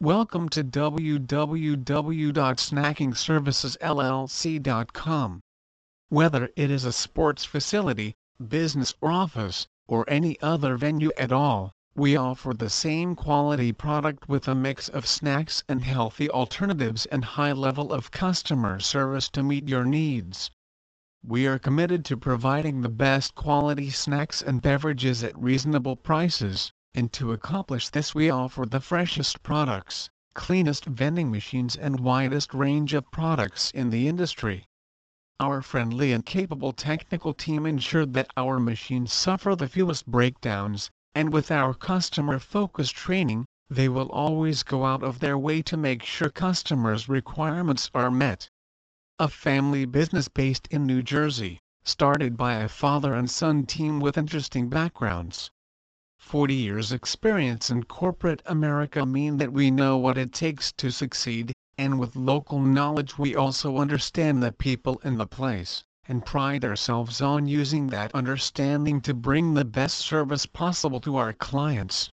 Welcome to www.snackingservicesllc.com. Whether it is a sports facility, business or office, or any other venue at all, we offer the same quality product with a mix of snacks and healthy alternatives and high level of customer service to meet your needs. We are committed to providing the best quality snacks and beverages at reasonable prices and to accomplish this we offer the freshest products, cleanest vending machines and widest range of products in the industry. Our friendly and capable technical team ensured that our machines suffer the fewest breakdowns, and with our customer-focused training, they will always go out of their way to make sure customers' requirements are met. A family business based in New Jersey, started by a father and son team with interesting backgrounds. 40 years experience in corporate America mean that we know what it takes to succeed, and with local knowledge we also understand the people in the place, and pride ourselves on using that understanding to bring the best service possible to our clients.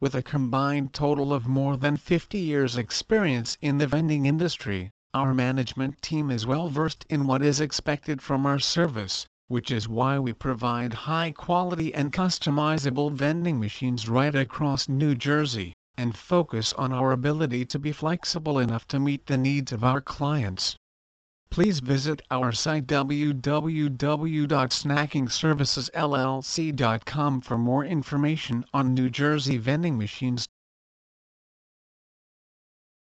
With a combined total of more than 50 years experience in the vending industry, our management team is well versed in what is expected from our service, which is why we provide high quality and customizable vending machines right across New Jersey, and focus on our ability to be flexible enough to meet the needs of our clients. Please visit our site www.snackingservicesllc.com for more information on New Jersey vending machines